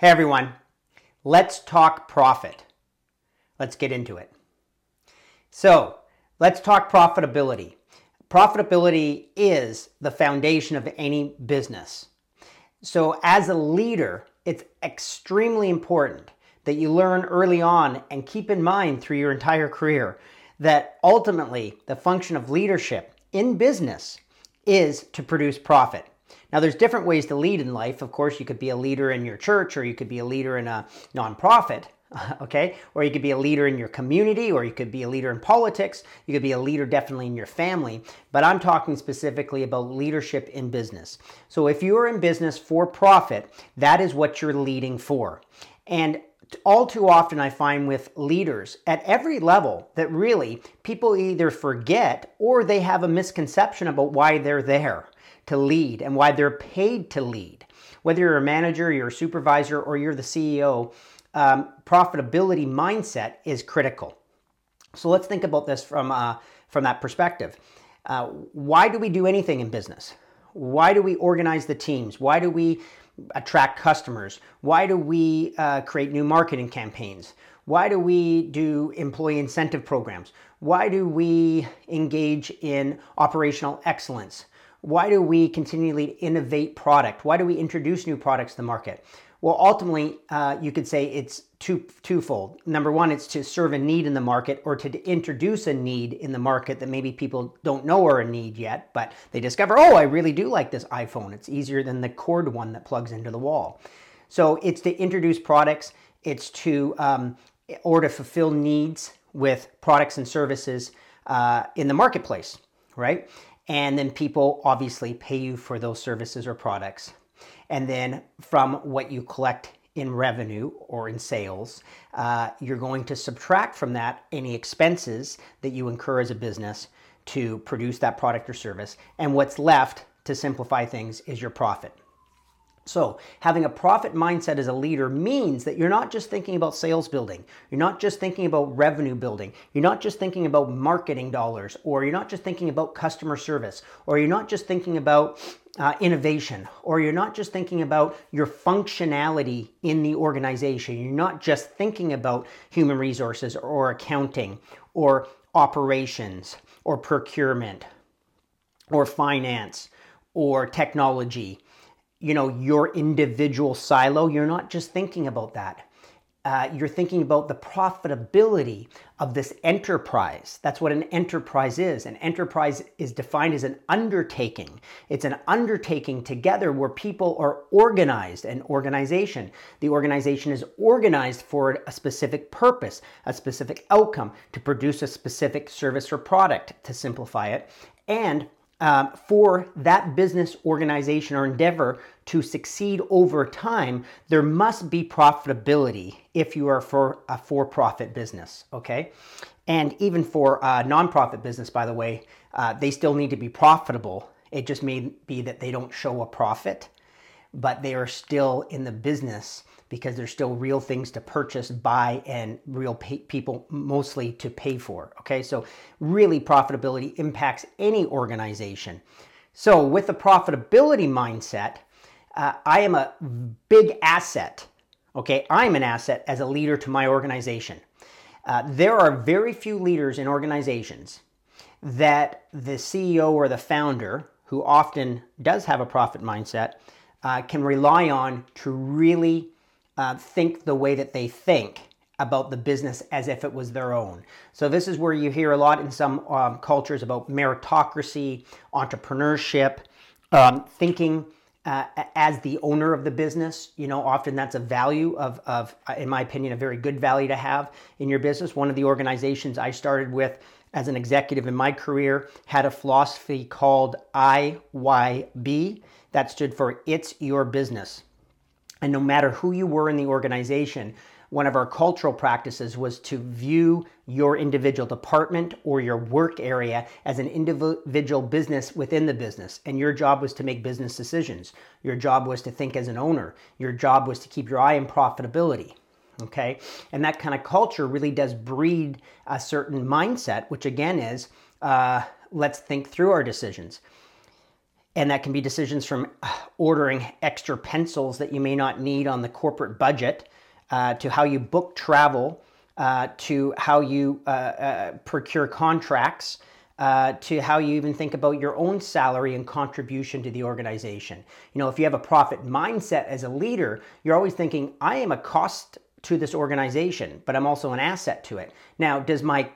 Hey everyone, let's talk profit. Let's get into it. So, let's talk profitability. Profitability is the foundation of any business. So, as a leader, it's extremely important that you learn early on and keep in mind through your entire career that ultimately the function of leadership in business is to produce profit. Now, there's different ways to lead in life. Of course, you could be a leader in your church, or you could be a leader in a nonprofit, okay? Or you could be a leader in your community, or you could be a leader in politics. You could be a leader definitely in your family. But I'm talking specifically about leadership in business. So if you're in business for profit, that is what you're leading for. And all too often I find with leaders at every level that really people either forget or they have a misconception about why they're there to lead and why they're paid to lead. Whether you're a manager, you're a supervisor, or you're the CEO, um, profitability mindset is critical. So let's think about this from, uh, from that perspective. Uh, why do we do anything in business? Why do we organize the teams? Why do we attract customers? Why do we uh, create new marketing campaigns? Why do we do employee incentive programs? Why do we engage in operational excellence? Why do we continually innovate product? Why do we introduce new products to the market? Well, ultimately, uh, you could say it's two twofold. Number one, it's to serve a need in the market or to introduce a need in the market that maybe people don't know are a need yet, but they discover, oh, I really do like this iPhone. It's easier than the cord one that plugs into the wall. So it's to introduce products. It's to um, or to fulfill needs with products and services uh, in the marketplace, right? And then people obviously pay you for those services or products. And then from what you collect in revenue or in sales, uh, you're going to subtract from that any expenses that you incur as a business to produce that product or service. And what's left, to simplify things, is your profit. So, having a profit mindset as a leader means that you're not just thinking about sales building, you're not just thinking about revenue building, you're not just thinking about marketing dollars, or you're not just thinking about customer service, or you're not just thinking about uh, innovation, or you're not just thinking about your functionality in the organization. You're not just thinking about human resources or accounting or operations or procurement or finance or technology you know your individual silo you're not just thinking about that. Uh, you're thinking about the profitability of this enterprise. That's what an enterprise is. An enterprise is defined as an undertaking. It's an undertaking together where people are organized an organization. The organization is organized for a specific purpose a specific outcome to produce a specific service or product to simplify it and um, for that business organization or endeavor to succeed over time, there must be profitability if you are for a for profit business, okay? And even for a nonprofit business, by the way, uh, they still need to be profitable. It just may be that they don't show a profit, but they are still in the business because there's still real things to purchase, buy, and real pay- people mostly to pay for. Okay, so really profitability impacts any organization. So, with the profitability mindset, uh, I am a big asset. Okay, I'm an asset as a leader to my organization. Uh, there are very few leaders in organizations that the CEO or the founder, who often does have a profit mindset, uh, can rely on to really uh, think the way that they think about the business as if it was their own. So, this is where you hear a lot in some um, cultures about meritocracy, entrepreneurship, um, thinking uh, as the owner of the business. You know, often that's a value of, of, uh, in my opinion, a very good value to have in your business. One of the organizations I started with as an executive in my career had a philosophy called IYB. That stood for It's Your Business. And no matter who you were in the organization, one of our cultural practices was to view your individual department or your work area as an individual business within the business. And your job was to make business decisions. Your job was to think as an owner. Your job was to keep your eye on profitability. Okay. And that kind of culture really does breed a certain mindset, which again is uh, let's think through our decisions. And that can be decisions from ordering extra pencils that you may not need on the corporate budget uh, to how you book travel uh, to how you uh, uh, procure contracts. Uh, to how you even think about your own salary and contribution to the organization. You know, if you have a profit mindset as a leader, you're always thinking, I am a cost to this organization, but I'm also an asset to it. Now, does my uh,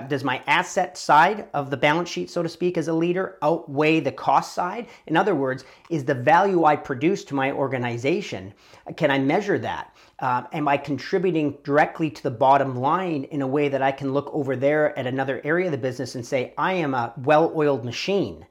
does my asset side of the balance sheet, so to speak, as a leader outweigh the cost side? In other words, is the value I produce to my organization, can I measure that? Uh, am I contributing directly to the bottom line in a way that I can look over there at another area of the business and say, I am a well oiled machine?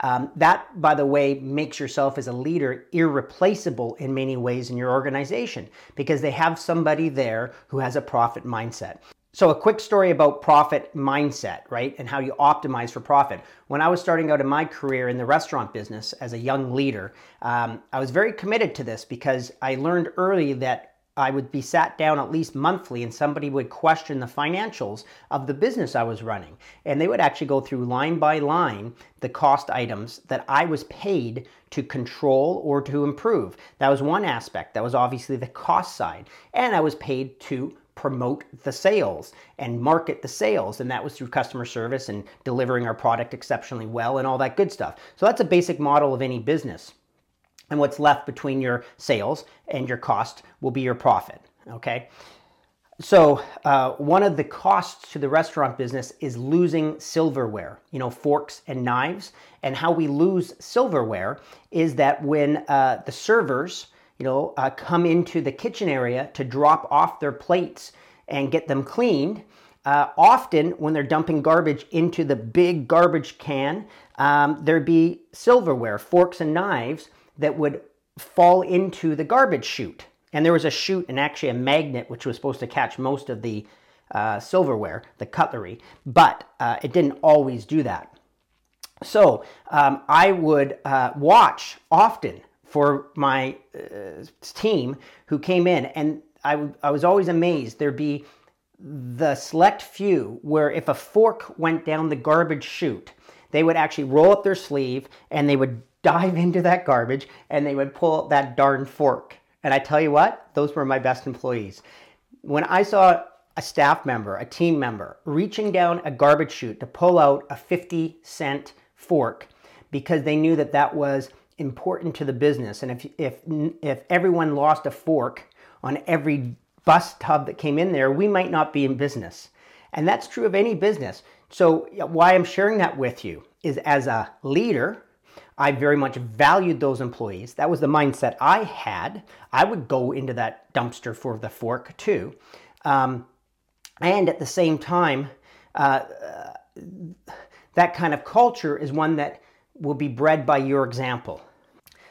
Um, that, by the way, makes yourself as a leader irreplaceable in many ways in your organization because they have somebody there who has a profit mindset. So, a quick story about profit mindset, right? And how you optimize for profit. When I was starting out in my career in the restaurant business as a young leader, um, I was very committed to this because I learned early that I would be sat down at least monthly and somebody would question the financials of the business I was running. And they would actually go through line by line the cost items that I was paid to control or to improve. That was one aspect. That was obviously the cost side. And I was paid to promote the sales and market the sales. And that was through customer service and delivering our product exceptionally well and all that good stuff. So that's a basic model of any business. And what's left between your sales and your cost will be your profit. Okay. So, uh, one of the costs to the restaurant business is losing silverware, you know, forks and knives. And how we lose silverware is that when uh, the servers you know, uh, come into the kitchen area to drop off their plates and get them cleaned. Uh, often, when they're dumping garbage into the big garbage can, um, there'd be silverware, forks, and knives that would fall into the garbage chute. And there was a chute and actually a magnet which was supposed to catch most of the uh, silverware, the cutlery, but uh, it didn't always do that. So um, I would uh, watch often for my uh, team who came in, and I, I was always amazed. There'd be the select few where if a fork went down the garbage chute, they would actually roll up their sleeve and they would dive into that garbage and they would pull that darn fork. And I tell you what, those were my best employees. When I saw a staff member, a team member, reaching down a garbage chute to pull out a 50 cent fork because they knew that that was important to the business. And if, if, if everyone lost a fork on every bus tub that came in there, we might not be in business. And that's true of any business. So, why I'm sharing that with you is as a leader, I very much valued those employees. That was the mindset I had. I would go into that dumpster for the fork too. Um, and at the same time, uh, that kind of culture is one that will be bred by your example.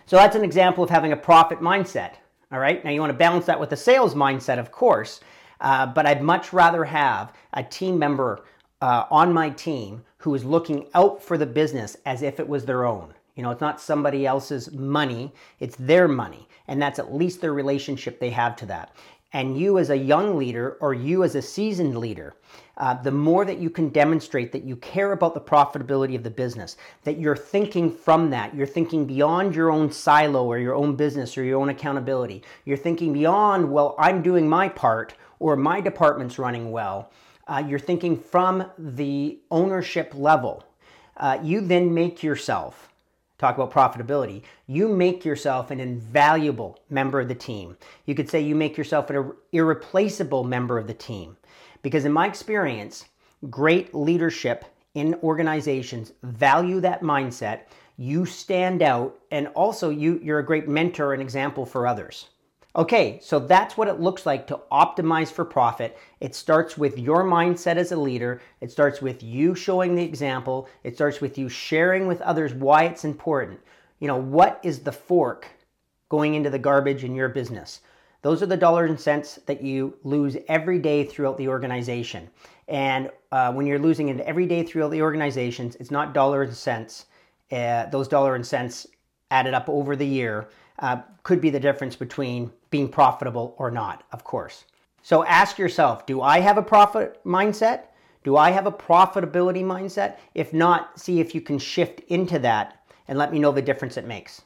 So that's an example of having a profit mindset. All right. Now you want to balance that with a sales mindset, of course. Uh, but I'd much rather have a team member uh, on my team who is looking out for the business as if it was their own. You know, it's not somebody else's money, it's their money. And that's at least their relationship they have to that. And you, as a young leader or you, as a seasoned leader, uh, the more that you can demonstrate that you care about the profitability of the business, that you're thinking from that, you're thinking beyond your own silo or your own business or your own accountability. You're thinking beyond, well, I'm doing my part or my department's running well. Uh, you're thinking from the ownership level. Uh, you then make yourself talk about profitability, you make yourself an invaluable member of the team. You could say you make yourself an irreplaceable member of the team. Because in my experience, great leadership in organizations value that mindset. You stand out, and also you, you're a great mentor and example for others. Okay, so that's what it looks like to optimize for profit. It starts with your mindset as a leader. It starts with you showing the example. It starts with you sharing with others why it's important. You know, what is the fork going into the garbage in your business? Those are the dollars and cents that you lose every day throughout the organization. And uh, when you're losing it every day throughout the organizations, it's not dollars and cents. Uh, those dollars and cents added up over the year uh, could be the difference between being profitable or not, of course. So ask yourself do I have a profit mindset? Do I have a profitability mindset? If not, see if you can shift into that and let me know the difference it makes.